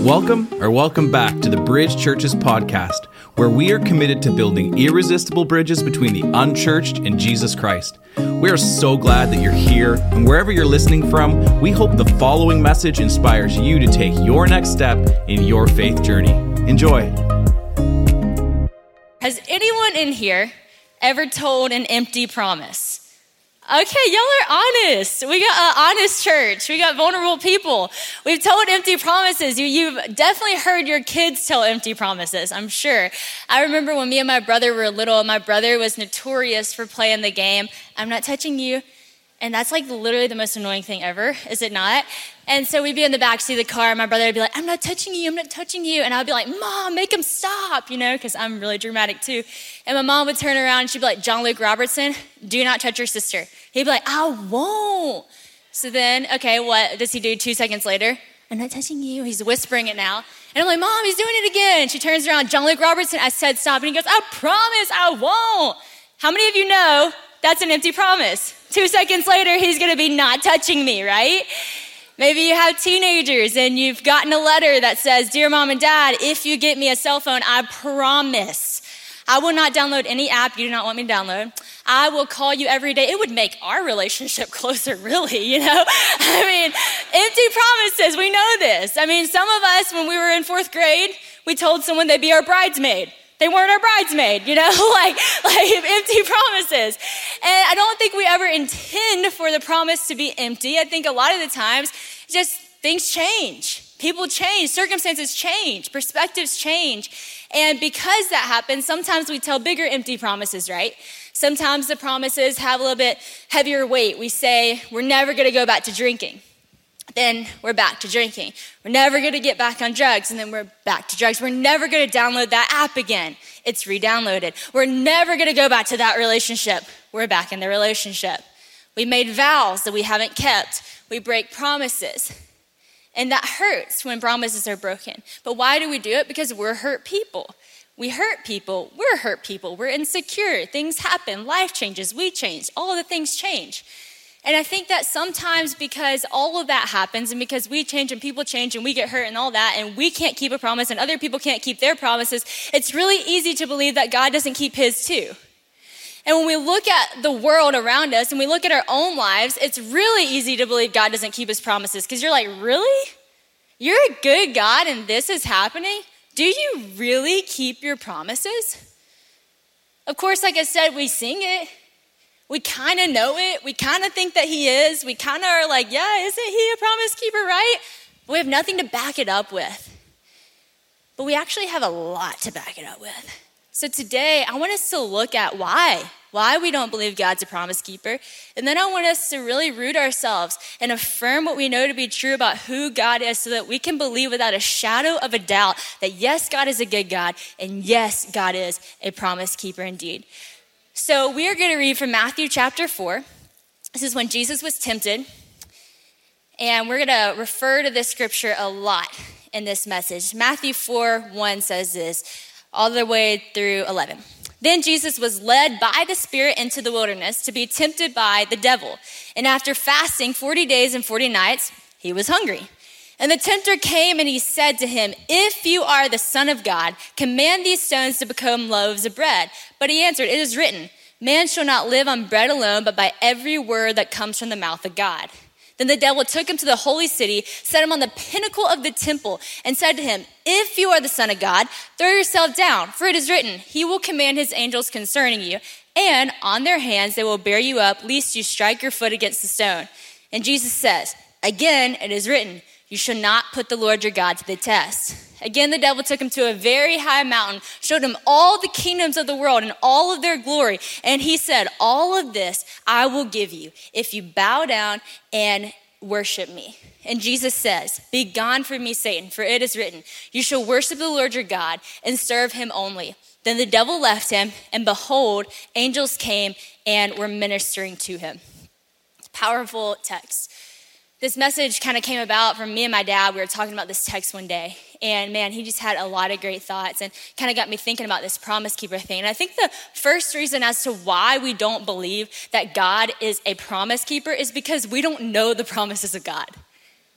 Welcome or welcome back to the Bridge Churches podcast, where we are committed to building irresistible bridges between the unchurched and Jesus Christ. We are so glad that you're here, and wherever you're listening from, we hope the following message inspires you to take your next step in your faith journey. Enjoy. Has anyone in here ever told an empty promise? Okay, y'all are honest. We got an honest church. We got vulnerable people. We've told empty promises. You, you've definitely heard your kids tell empty promises, I'm sure. I remember when me and my brother were little, my brother was notorious for playing the game, I'm not touching you. And that's like literally the most annoying thing ever, is it not? And so we'd be in the back seat of the car, and my brother would be like, I'm not touching you, I'm not touching you. And I'd be like, Mom, make him stop, you know, because I'm really dramatic too. And my mom would turn around and she'd be like, John Luke Robertson, do not touch your sister. He'd be like, I won't. So then, okay, what does he do two seconds later? I'm not touching you. He's whispering it now. And I'm like, Mom, he's doing it again. She turns around, John Luke Robertson, I said stop. And he goes, I promise I won't. How many of you know that's an empty promise? Two seconds later, he's gonna be not touching me, right? Maybe you have teenagers and you've gotten a letter that says, Dear mom and dad, if you get me a cell phone, I promise I will not download any app you do not want me to download. I will call you every day. It would make our relationship closer, really, you know? I mean, empty promises, we know this. I mean, some of us, when we were in fourth grade, we told someone they'd be our bridesmaid they weren't our bridesmaid, you know, like, like empty promises. And I don't think we ever intend for the promise to be empty. I think a lot of the times, just things change. People change, circumstances change, perspectives change. And because that happens, sometimes we tell bigger empty promises, right? Sometimes the promises have a little bit heavier weight. We say, we're never gonna go back to drinking then we're back to drinking. We're never gonna get back on drugs, and then we're back to drugs. We're never gonna download that app again. It's re downloaded. We're never gonna go back to that relationship. We're back in the relationship. We made vows that we haven't kept. We break promises. And that hurts when promises are broken. But why do we do it? Because we're hurt people. We hurt people. We're hurt people. We're insecure. Things happen. Life changes. We change. All the things change. And I think that sometimes because all of that happens and because we change and people change and we get hurt and all that and we can't keep a promise and other people can't keep their promises, it's really easy to believe that God doesn't keep his too. And when we look at the world around us and we look at our own lives, it's really easy to believe God doesn't keep his promises because you're like, really? You're a good God and this is happening? Do you really keep your promises? Of course, like I said, we sing it we kind of know it. We kind of think that he is. We kind of are like, yeah, isn't he a promise keeper, right? We have nothing to back it up with. But we actually have a lot to back it up with. So today, I want us to look at why. Why we don't believe God's a promise keeper. And then I want us to really root ourselves and affirm what we know to be true about who God is so that we can believe without a shadow of a doubt that yes, God is a good God, and yes, God is a promise keeper indeed. So we are going to read from Matthew chapter 4. This is when Jesus was tempted. And we're going to refer to this scripture a lot in this message. Matthew 4 1 says this, all the way through 11. Then Jesus was led by the Spirit into the wilderness to be tempted by the devil. And after fasting 40 days and 40 nights, he was hungry. And the tempter came and he said to him, If you are the Son of God, command these stones to become loaves of bread. But he answered, It is written, Man shall not live on bread alone, but by every word that comes from the mouth of God. Then the devil took him to the holy city, set him on the pinnacle of the temple, and said to him, If you are the Son of God, throw yourself down, for it is written, He will command His angels concerning you, and on their hands they will bear you up, lest you strike your foot against the stone. And Jesus says, Again, it is written, you shall not put the Lord your God to the test. Again, the devil took him to a very high mountain, showed him all the kingdoms of the world and all of their glory. And he said, All of this I will give you if you bow down and worship me. And Jesus says, Be gone from me, Satan, for it is written, You shall worship the Lord your God and serve him only. Then the devil left him, and behold, angels came and were ministering to him. Powerful text this message kind of came about from me and my dad. We were talking about this text one day, and man, he just had a lot of great thoughts and kind of got me thinking about this promise keeper thing. And I think the first reason as to why we don't believe that God is a promise keeper is because we don't know the promises of God.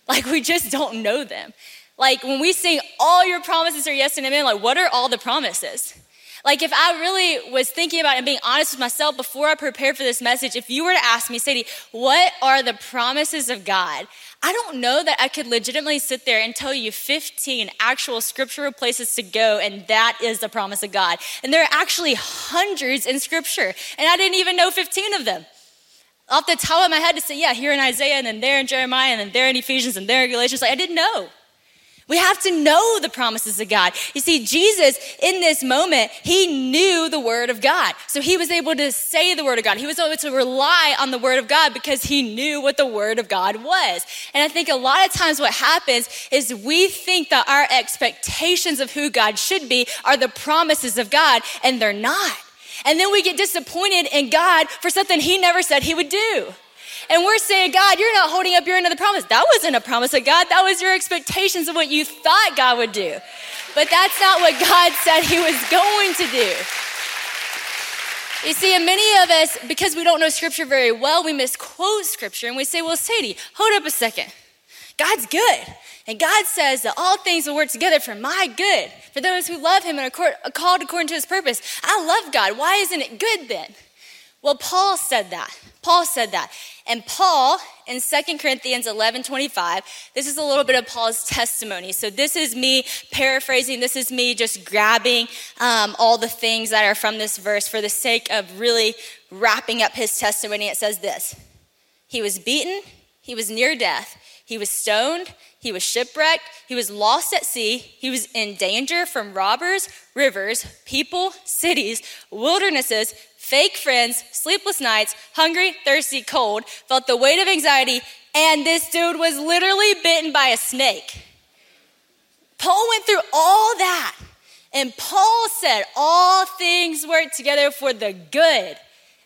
Like, we just don't know them. Like when we sing, all your promises are yes and amen, like what are all the promises? Like, if I really was thinking about and being honest with myself before I prepared for this message, if you were to ask me, Sadie, what are the promises of God? I don't know that I could legitimately sit there and tell you 15 actual scriptural places to go, and that is the promise of God. And there are actually hundreds in scripture, and I didn't even know 15 of them. Off the top of my head to say, yeah, here in Isaiah, and then there in Jeremiah, and then there in Ephesians, and there in Galatians, like I didn't know. We have to know the promises of God. You see, Jesus, in this moment, he knew the word of God. So he was able to say the word of God. He was able to rely on the word of God because he knew what the word of God was. And I think a lot of times what happens is we think that our expectations of who God should be are the promises of God, and they're not. And then we get disappointed in God for something he never said he would do. And we're saying, God, you're not holding up your end of the promise. That wasn't a promise of God. That was your expectations of what you thought God would do. But that's not what God said He was going to do. You see, and many of us, because we don't know Scripture very well, we misquote Scripture and we say, well, Sadie, hold up a second. God's good. And God says that all things will work together for my good, for those who love Him and are called according to His purpose. I love God. Why isn't it good then? Well, Paul said that. Paul said that. And Paul in 2 Corinthians 11 25, this is a little bit of Paul's testimony. So this is me paraphrasing, this is me just grabbing um, all the things that are from this verse for the sake of really wrapping up his testimony. It says this. He was beaten, he was near death, he was stoned, he was shipwrecked, he was lost at sea, he was in danger from robbers, rivers, people, cities, wildernesses, fake friends, sleepless nights, hungry, thirsty, cold, felt the weight of anxiety, and this dude was literally bitten by a snake. Paul went through all that, and Paul said, All things work together for the good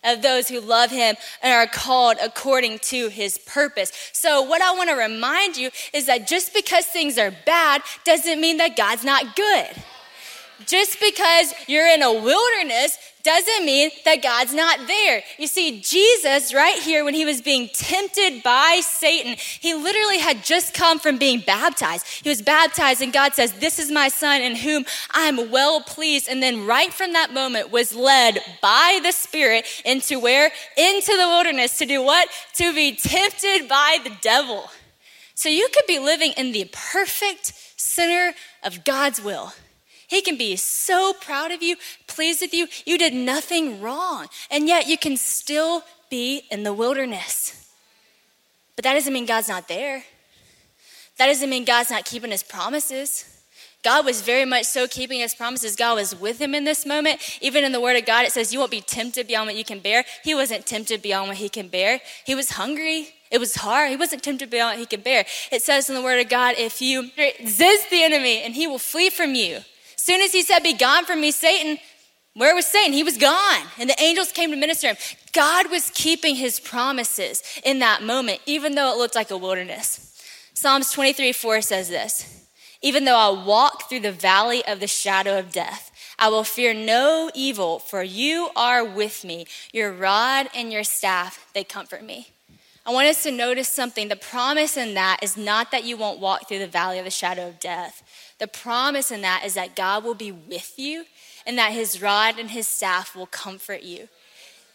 of those who love him and are called according to his purpose. So, what I want to remind you is that just because things are bad doesn't mean that God's not good. Just because you're in a wilderness doesn't mean that God's not there. You see, Jesus, right here, when he was being tempted by Satan, he literally had just come from being baptized. He was baptized, and God says, This is my son in whom I'm well pleased. And then, right from that moment, was led by the Spirit into where? Into the wilderness to do what? To be tempted by the devil. So you could be living in the perfect center of God's will he can be so proud of you, pleased with you. You did nothing wrong, and yet you can still be in the wilderness. But that doesn't mean God's not there. That doesn't mean God's not keeping his promises. God was very much so keeping his promises. God was with him in this moment. Even in the word of God, it says, You won't be tempted beyond what you can bear. He wasn't tempted beyond what he can bear. He was hungry. It was hard. He wasn't tempted beyond what he could bear. It says in the word of God, If you resist the enemy and he will flee from you, soon as he said, Be gone from me, Satan, where was Satan? He was gone. And the angels came to minister him. God was keeping his promises in that moment, even though it looked like a wilderness. Psalms 23 4 says this Even though I walk through the valley of the shadow of death, I will fear no evil, for you are with me. Your rod and your staff, they comfort me. I want us to notice something. The promise in that is not that you won't walk through the valley of the shadow of death. The promise in that is that God will be with you and that his rod and his staff will comfort you.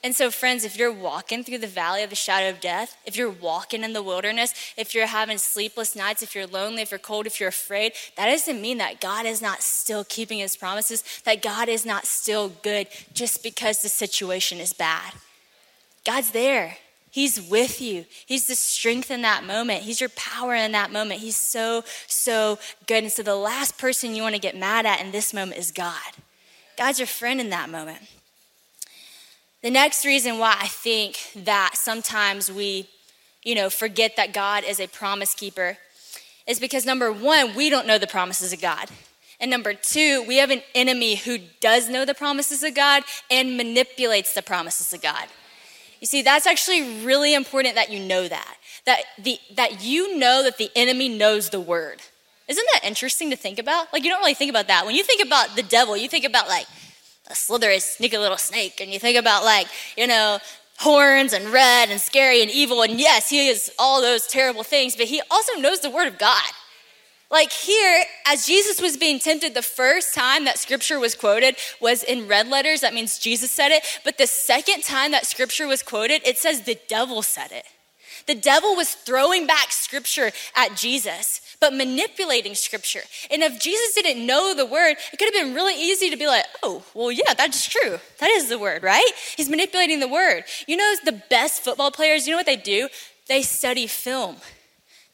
And so, friends, if you're walking through the valley of the shadow of death, if you're walking in the wilderness, if you're having sleepless nights, if you're lonely, if you're cold, if you're afraid, that doesn't mean that God is not still keeping his promises, that God is not still good just because the situation is bad. God's there. He's with you. He's the strength in that moment. He's your power in that moment. He's so, so good. And so the last person you want to get mad at in this moment is God. God's your friend in that moment. The next reason why I think that sometimes we, you know, forget that God is a promise keeper is because number one, we don't know the promises of God. And number two, we have an enemy who does know the promises of God and manipulates the promises of God. You see, that's actually really important that you know that. That, the, that you know that the enemy knows the word. Isn't that interesting to think about? Like, you don't really think about that. When you think about the devil, you think about like a slithery, sneaky little snake, and you think about like, you know, horns and red and scary and evil. And yes, he is all those terrible things, but he also knows the word of God. Like here, as Jesus was being tempted, the first time that scripture was quoted was in red letters. That means Jesus said it. But the second time that scripture was quoted, it says the devil said it. The devil was throwing back scripture at Jesus, but manipulating scripture. And if Jesus didn't know the word, it could have been really easy to be like, oh, well, yeah, that's true. That is the word, right? He's manipulating the word. You know, the best football players, you know what they do? They study film.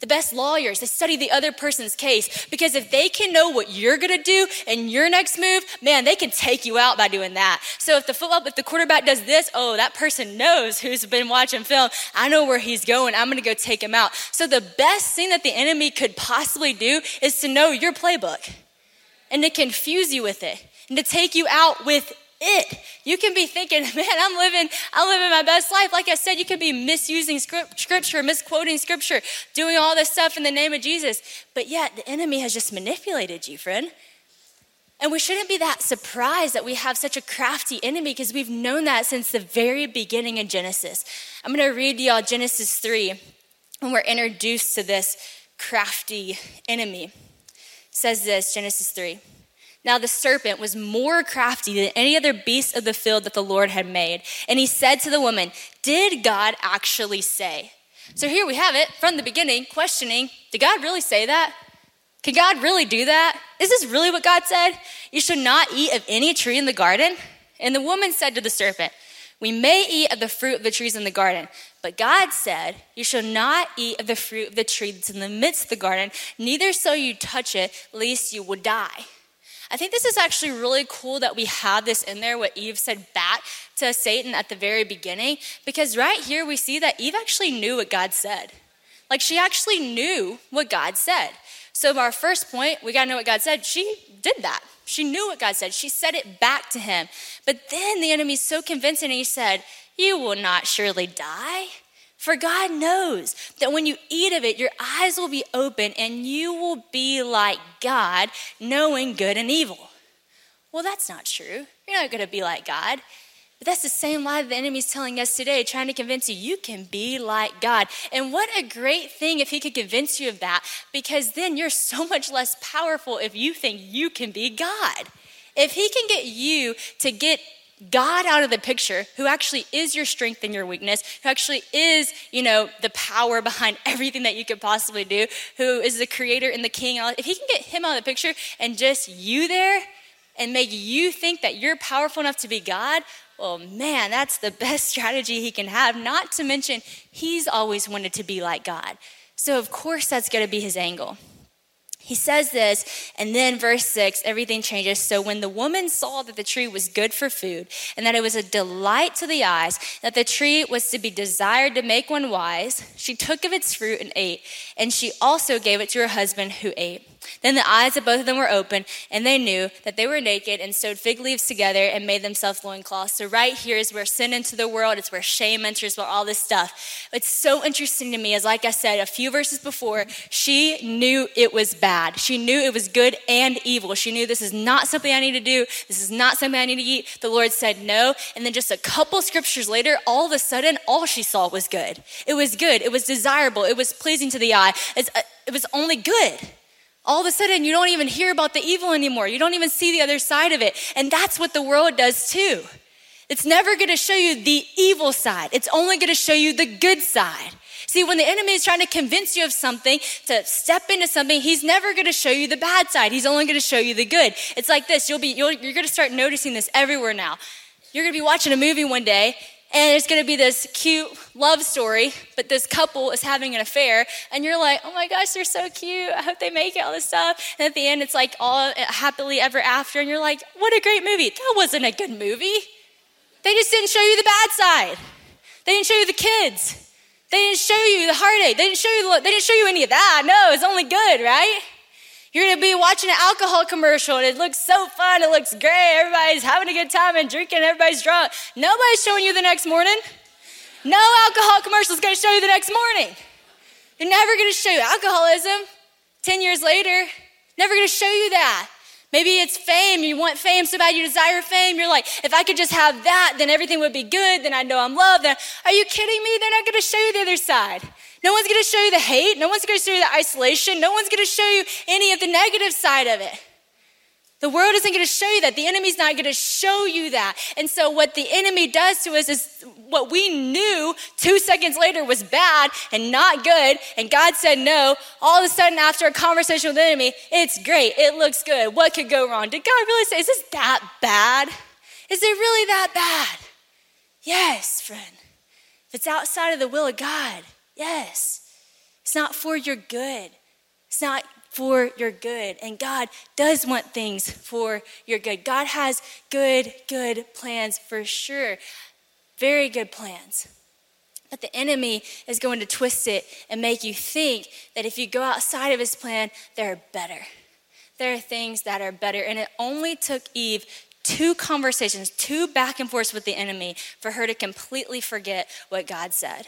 The best lawyers, they study the other person's case because if they can know what you're gonna do and your next move, man, they can take you out by doing that. So if the football, if the quarterback does this, oh, that person knows who's been watching film. I know where he's going. I'm gonna go take him out. So the best thing that the enemy could possibly do is to know your playbook and to confuse you with it and to take you out with it. You can be thinking, man, I'm living, I'm living my best life. Like I said, you could be misusing scripture, misquoting scripture, doing all this stuff in the name of Jesus. But yet the enemy has just manipulated you, friend. And we shouldn't be that surprised that we have such a crafty enemy because we've known that since the very beginning of Genesis. I'm going to read y'all Genesis 3 when we're introduced to this crafty enemy. It says this, Genesis 3. Now the serpent was more crafty than any other beast of the field that the Lord had made. And he said to the woman, Did God actually say? So here we have it from the beginning, questioning Did God really say that? Can God really do that? Is this really what God said? You should not eat of any tree in the garden? And the woman said to the serpent, We may eat of the fruit of the trees in the garden, but God said, You shall not eat of the fruit of the tree that's in the midst of the garden, neither shall you touch it, lest you will die. I think this is actually really cool that we have this in there, what Eve said back to Satan at the very beginning, because right here we see that Eve actually knew what God said. Like she actually knew what God said. So, our first point, we gotta know what God said. She did that. She knew what God said. She said it back to him. But then the enemy's so convincing, and he said, You will not surely die. For God knows that when you eat of it, your eyes will be open and you will be like God, knowing good and evil. Well, that's not true. You're not going to be like God. But that's the same lie the enemy's telling us today, trying to convince you you can be like God. And what a great thing if he could convince you of that, because then you're so much less powerful if you think you can be God. If he can get you to get God out of the picture, who actually is your strength and your weakness, who actually is, you know, the power behind everything that you could possibly do, who is the creator and the king, if he can get him out of the picture and just you there and make you think that you're powerful enough to be God, well, man, that's the best strategy he can have. Not to mention, he's always wanted to be like God. So, of course, that's going to be his angle. He says this, and then verse 6, everything changes. So when the woman saw that the tree was good for food, and that it was a delight to the eyes, that the tree was to be desired to make one wise, she took of its fruit and ate, and she also gave it to her husband who ate. Then the eyes of both of them were open, and they knew that they were naked and sewed fig leaves together and made themselves loincloths. So, right here is where sin into the world, it's where shame enters, where all this stuff. It's so interesting to me, as like I said a few verses before, she knew it was bad. She knew it was good and evil. She knew this is not something I need to do, this is not something I need to eat. The Lord said no. And then just a couple scriptures later, all of a sudden, all she saw was good. It was good, it was desirable, it was pleasing to the eye, uh, it was only good all of a sudden you don't even hear about the evil anymore. You don't even see the other side of it. And that's what the world does too. It's never going to show you the evil side, it's only going to show you the good side. See, when the enemy is trying to convince you of something, to step into something, he's never going to show you the bad side. He's only going to show you the good. It's like this. You'll be, you'll, you're going to start noticing this everywhere now. You're going to be watching a movie one day and it's gonna be this cute love story, but this couple is having an affair, and you're like, oh my gosh, they're so cute. I hope they make it, all this stuff. And at the end, it's like all uh, happily ever after, and you're like, what a great movie. That wasn't a good movie. They just didn't show you the bad side. They didn't show you the kids. They didn't show you the heartache. They didn't show you. The, they didn't show you any of that. No, it's only good, right? You're gonna be watching an alcohol commercial and it looks so fun, it looks great, everybody's having a good time and drinking, everybody's drunk. Nobody's showing you the next morning. No alcohol commercial is gonna show you the next morning. They're never gonna show you alcoholism 10 years later, never gonna show you that. Maybe it's fame. You want fame so bad you desire fame. You're like, if I could just have that, then everything would be good. Then I know I'm loved. Then, are you kidding me? They're not going to show you the other side. No one's going to show you the hate. No one's going to show you the isolation. No one's going to show you any of the negative side of it. The world isn't going to show you that. The enemy's not going to show you that. And so, what the enemy does to us is what we knew two seconds later was bad and not good, and God said no. All of a sudden, after a conversation with the enemy, it's great. It looks good. What could go wrong? Did God really say, Is this that bad? Is it really that bad? Yes, friend. If it's outside of the will of God, yes. It's not for your good. It's not for your good. And God does want things for your good. God has good, good plans for sure. Very good plans. But the enemy is going to twist it and make you think that if you go outside of his plan, they're better. There are things that are better. And it only took Eve two conversations, two back and forths with the enemy for her to completely forget what God said.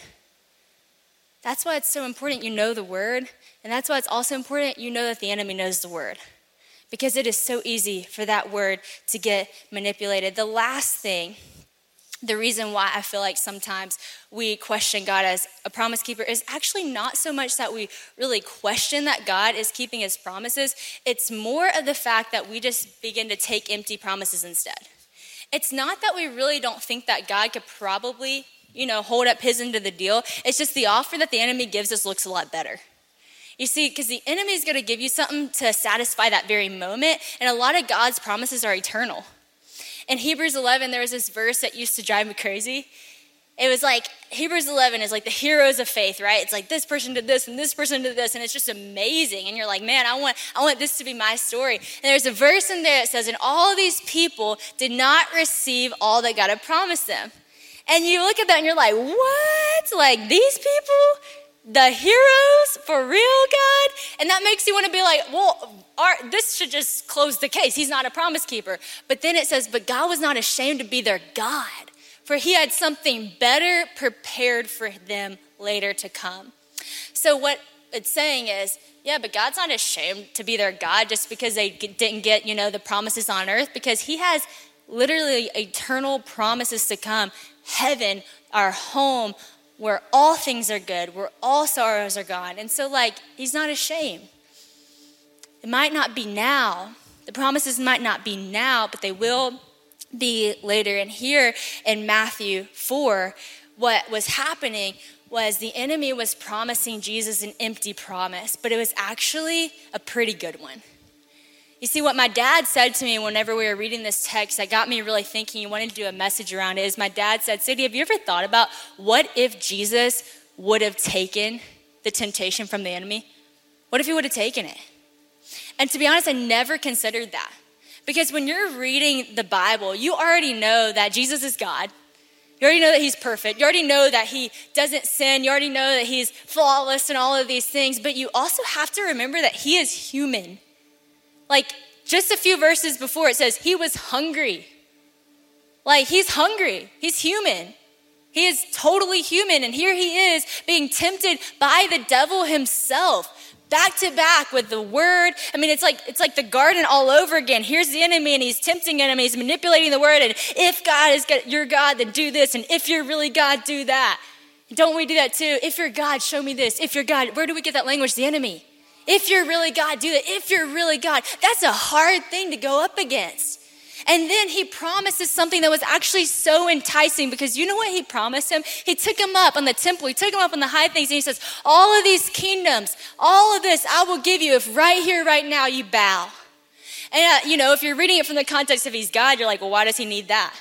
That's why it's so important you know the word, and that's why it's also important you know that the enemy knows the word. Because it is so easy for that word to get manipulated. The last thing, the reason why I feel like sometimes we question God as a promise keeper is actually not so much that we really question that God is keeping his promises, it's more of the fact that we just begin to take empty promises instead. It's not that we really don't think that God could probably you know, hold up his end of the deal. It's just the offer that the enemy gives us looks a lot better. You see, because the enemy is going to give you something to satisfy that very moment, and a lot of God's promises are eternal. In Hebrews 11, there was this verse that used to drive me crazy. It was like Hebrews 11 is like the heroes of faith, right? It's like this person did this and this person did this, and it's just amazing. And you're like, man, I want, I want this to be my story. And there's a verse in there that says, and all these people did not receive all that God had promised them. And you look at that and you're like, what? Like these people? The heroes for real, God? And that makes you want to be like, well, our, this should just close the case. He's not a promise keeper. But then it says, but God was not ashamed to be their God, for he had something better prepared for them later to come. So, what it's saying is, yeah, but God's not ashamed to be their God just because they didn't get, you know, the promises on earth, because he has literally eternal promises to come heaven, our home, where all things are good, where all sorrows are gone. And so, like, he's not ashamed. It might not be now. The promises might not be now, but they will be later. And here in Matthew 4, what was happening was the enemy was promising Jesus an empty promise, but it was actually a pretty good one. You see, what my dad said to me whenever we were reading this text that got me really thinking, he wanted to do a message around it, is my dad said, Sadie, have you ever thought about what if Jesus would have taken the temptation from the enemy? What if he would have taken it? And to be honest, I never considered that. Because when you're reading the Bible, you already know that Jesus is God. You already know that he's perfect. You already know that he doesn't sin. You already know that he's flawless and all of these things. But you also have to remember that he is human. Like just a few verses before, it says he was hungry. Like he's hungry, he's human. He is totally human, and here he is being tempted by the devil himself back to back with the word. I mean, it's like it's like the garden all over again. Here's the enemy, and he's tempting him. He's manipulating the word. And if God is your God, then do this. And if you're really God, do that. Don't we do that too? If you're God, show me this. If you're God, where do we get that language? The enemy. If you're really God, do it. If you're really God, that's a hard thing to go up against. And then he promises something that was actually so enticing because you know what he promised him? He took him up on the temple, he took him up on the high things, and he says, All of these kingdoms, all of this I will give you if right here, right now you bow. And uh, you know, if you're reading it from the context of he's God, you're like, Well, why does he need that?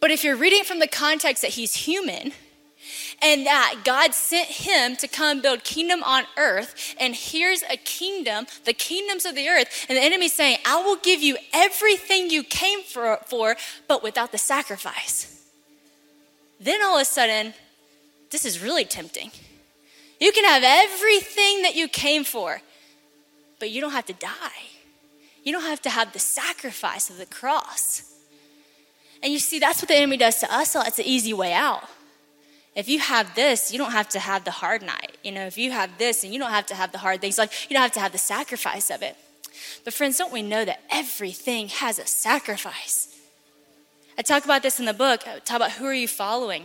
But if you're reading it from the context that he's human, and that God sent him to come build kingdom on earth. And here's a kingdom, the kingdoms of the earth. And the enemy's saying, I will give you everything you came for, for but without the sacrifice. Then all of a sudden, this is really tempting. You can have everything that you came for, but you don't have to die. You don't have to have the sacrifice of the cross. And you see, that's what the enemy does to us. So it's an easy way out if you have this, you don't have to have the hard night. You know, if you have this and you don't have to have the hard things, like you don't have to have the sacrifice of it. But, friends, don't we know that everything has a sacrifice? I talk about this in the book. I talk about who are you following?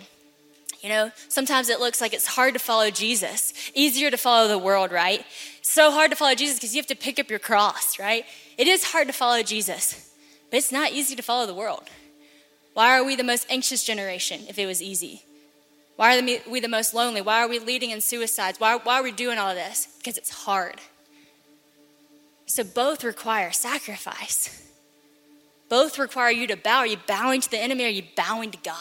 You know, sometimes it looks like it's hard to follow Jesus, easier to follow the world, right? So hard to follow Jesus because you have to pick up your cross, right? It is hard to follow Jesus, but it's not easy to follow the world. Why are we the most anxious generation if it was easy? Why are we the most lonely? Why are we leading in suicides? Why, why are we doing all this? Because it's hard. So both require sacrifice. Both require you to bow. Are you bowing to the enemy are you bowing to God?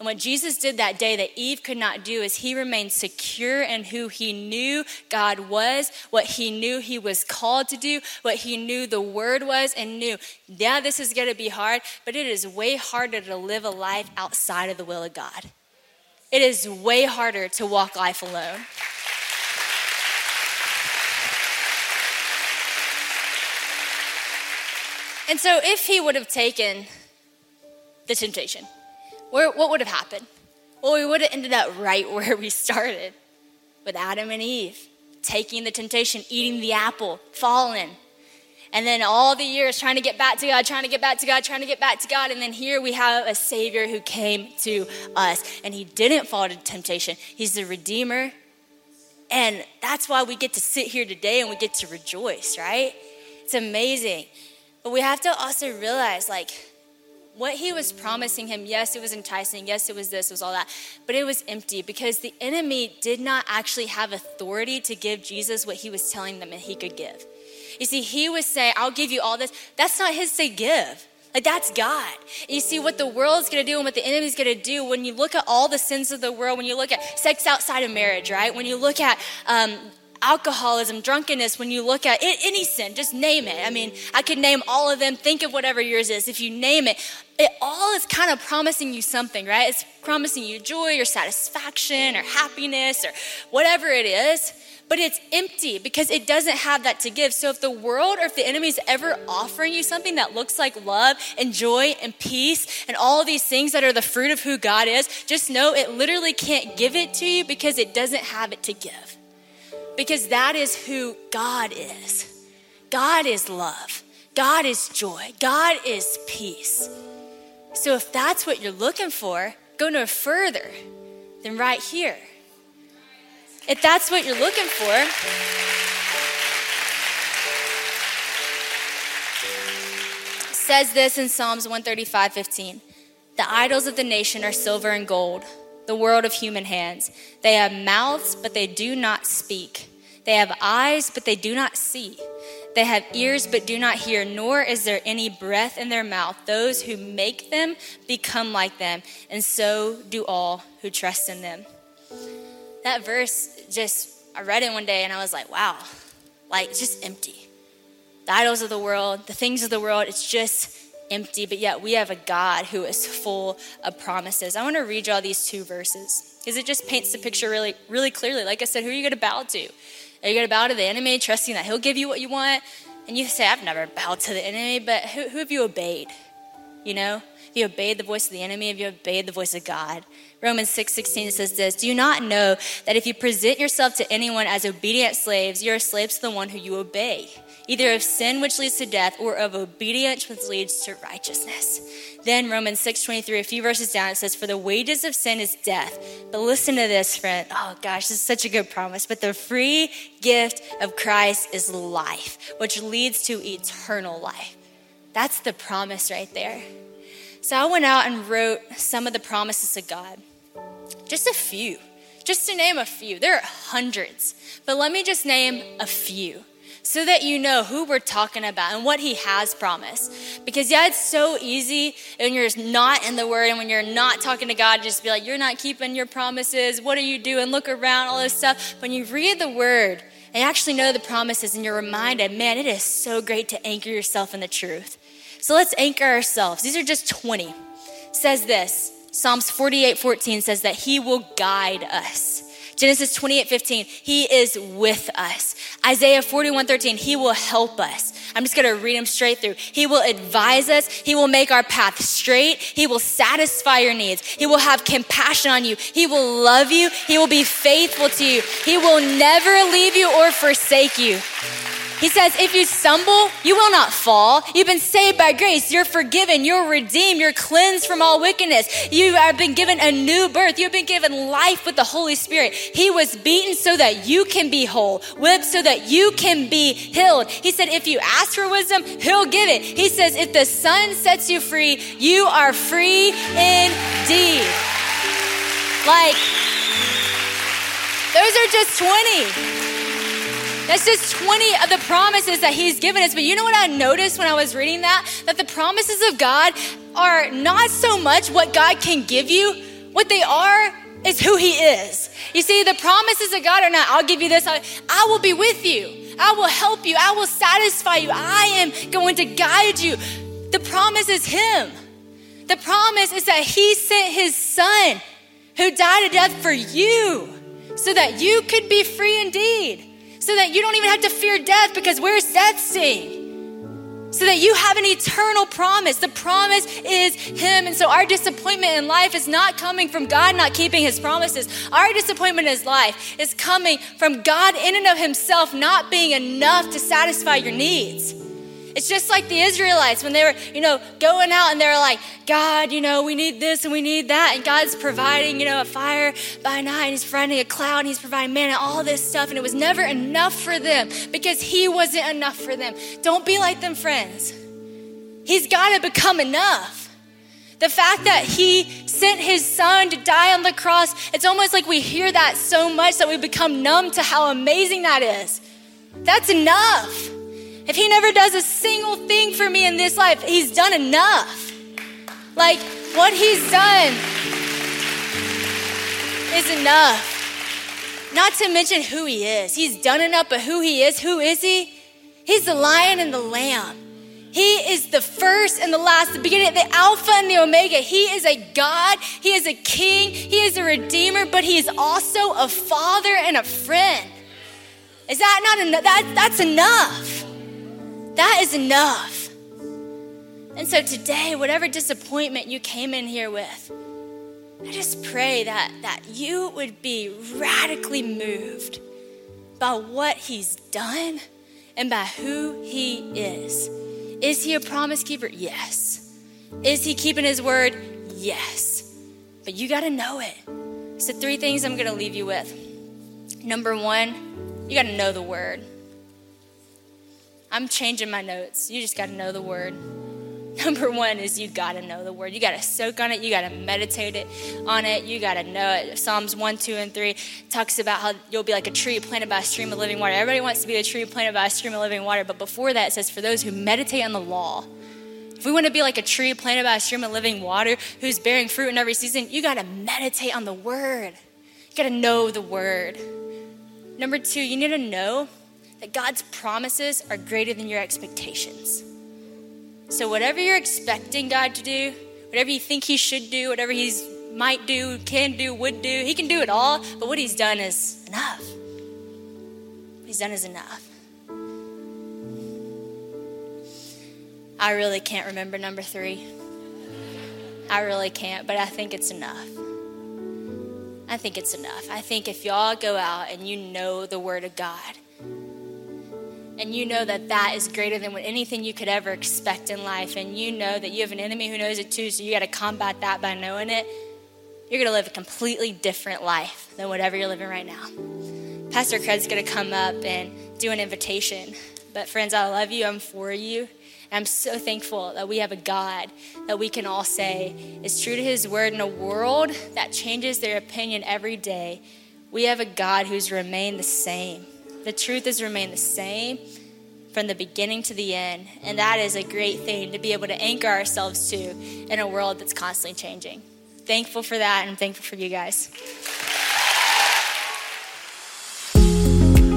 And what Jesus did that day that Eve could not do is he remained secure in who he knew God was, what he knew he was called to do, what he knew the word was, and knew, yeah, this is going to be hard, but it is way harder to live a life outside of the will of God. It is way harder to walk life alone. And so, if he would have taken the temptation, where, what would have happened? Well, we would have ended up right where we started with Adam and Eve, taking the temptation, eating the apple, falling. And then all the years trying to get back to God, trying to get back to God, trying to get back to God. And then here we have a Savior who came to us and he didn't fall to temptation. He's the Redeemer. And that's why we get to sit here today and we get to rejoice, right? It's amazing. But we have to also realize, like, what he was promising him, yes, it was enticing. Yes, it was this, it was all that. But it was empty because the enemy did not actually have authority to give Jesus what he was telling them that he could give. You see, he was saying, I'll give you all this. That's not his say give. Like that's God. You see what the world's gonna do and what the enemy's gonna do when you look at all the sins of the world, when you look at sex outside of marriage, right? When you look at um, alcoholism, drunkenness, when you look at it, any sin, just name it. I mean, I could name all of them. Think of whatever yours is. If you name it, it all is kind of promising you something, right? It's promising you joy or satisfaction or happiness or whatever it is. But it's empty because it doesn't have that to give. So if the world or if the enemy is ever offering you something that looks like love and joy and peace and all these things that are the fruit of who God is, just know it literally can't give it to you because it doesn't have it to give because that is who God is. God is love, God is joy, God is peace. So if that's what you're looking for, go no further than right here. If that's what you're looking for, says this in Psalms 135 15. The idols of the nation are silver and gold, the world of human hands. They have mouths, but they do not speak. They have eyes, but they do not see. They have ears, but do not hear, nor is there any breath in their mouth. Those who make them become like them, and so do all who trust in them. That verse just, I read it one day and I was like, wow, like just empty. The idols of the world, the things of the world, it's just empty, but yet we have a God who is full of promises. I want to read you all these two verses because it just paints the picture really, really clearly. Like I said, who are you going to bow to? Are you going to bow to the enemy, trusting that he'll give you what you want? And you say, I've never bowed to the enemy, but who, who have you obeyed? You know, have you obeyed the voice of the enemy? Have you obeyed the voice of God? Romans 6 16 says this Do you not know that if you present yourself to anyone as obedient slaves, you're slaves to the one who you obey? Either of sin which leads to death or of obedience which leads to righteousness. Then Romans 6:23, a few verses down, it says, For the wages of sin is death. But listen to this, friend. Oh gosh, this is such a good promise. But the free gift of Christ is life, which leads to eternal life. That's the promise right there. So I went out and wrote some of the promises of God. Just a few. Just to name a few. There are hundreds. But let me just name a few so that you know who we're talking about and what he has promised. Because, yeah, it's so easy when you're not in the word and when you're not talking to God, just be like, you're not keeping your promises. What are you doing? Look around, all this stuff. When you read the word and actually know the promises and you're reminded, man, it is so great to anchor yourself in the truth. So let's anchor ourselves. These are just 20. It says this Psalms 48 14 says that he will guide us. Genesis 28 15, He is with us. Isaiah 41 13, He will help us. I'm just gonna read them straight through. He will advise us. He will make our path straight. He will satisfy your needs. He will have compassion on you. He will love you. He will be faithful to you. He will never leave you or forsake you. He says, if you stumble, you will not fall. You've been saved by grace. You're forgiven. You're redeemed. You're cleansed from all wickedness. You have been given a new birth. You've been given life with the Holy Spirit. He was beaten so that you can be whole, whipped so that you can be healed. He said, if you ask for wisdom, He'll give it. He says, if the Son sets you free, you are free indeed. Like, those are just 20. That's just 20 of the promises that He's given us. But you know what I noticed when I was reading that? That the promises of God are not so much what God can give you, what they are is who He is. You see, the promises of God are not, I'll give you this, I will be with you, I will help you, I will satisfy you, I am going to guide you. The promise is Him. The promise is that He sent His Son who died a death for you so that you could be free indeed so that you don't even have to fear death because where's death sting? So that you have an eternal promise. The promise is Him. And so our disappointment in life is not coming from God not keeping His promises. Our disappointment in life is coming from God in and of Himself not being enough to satisfy your needs. It's just like the Israelites when they were, you know, going out and they were like, God, you know, we need this and we need that. And God's providing, you know, a fire by night. And he's providing a cloud and he's providing manna, all this stuff. And it was never enough for them because he wasn't enough for them. Don't be like them, friends. He's got to become enough. The fact that he sent his son to die on the cross, it's almost like we hear that so much that we become numb to how amazing that is. That's enough. If he never does a single thing for me in this life, he's done enough. Like what he's done is enough. Not to mention who he is. He's done enough, but who he is, who is he? He's the lion and the lamb. He is the first and the last, the beginning, the Alpha and the Omega. He is a God, He is a King, He is a Redeemer, but He is also a Father and a friend. Is that not enough? That, that's enough. That is enough. And so today, whatever disappointment you came in here with, I just pray that, that you would be radically moved by what he's done and by who he is. Is he a promise keeper? Yes. Is he keeping his word? Yes. But you got to know it. So, three things I'm going to leave you with. Number one, you got to know the word. I'm changing my notes. You just got to know the word. Number one is you got to know the word. You got to soak on it. You got to meditate it on it. You got to know it. Psalms 1, 2, and 3 talks about how you'll be like a tree planted by a stream of living water. Everybody wants to be a tree planted by a stream of living water. But before that, it says, for those who meditate on the law. If we want to be like a tree planted by a stream of living water who's bearing fruit in every season, you got to meditate on the word. You got to know the word. Number two, you need to know that God's promises are greater than your expectations. So, whatever you're expecting God to do, whatever you think He should do, whatever He might do, can do, would do, He can do it all, but what He's done is enough. What He's done is enough. I really can't remember number three. I really can't, but I think it's enough. I think it's enough. I think if y'all go out and you know the Word of God, and you know that that is greater than what anything you could ever expect in life, and you know that you have an enemy who knows it too, so you got to combat that by knowing it, you're going to live a completely different life than whatever you're living right now. Pastor Craig's going to come up and do an invitation. But, friends, I love you. I'm for you. I'm so thankful that we have a God that we can all say is true to his word in a world that changes their opinion every day. We have a God who's remained the same. The truth has remained the same from the beginning to the end. And that is a great thing to be able to anchor ourselves to in a world that's constantly changing. Thankful for that and I'm thankful for you guys.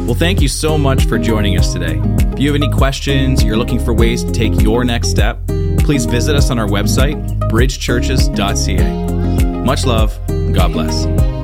Well, thank you so much for joining us today. If you have any questions, you're looking for ways to take your next step, please visit us on our website, bridgechurches.ca. Much love. God bless.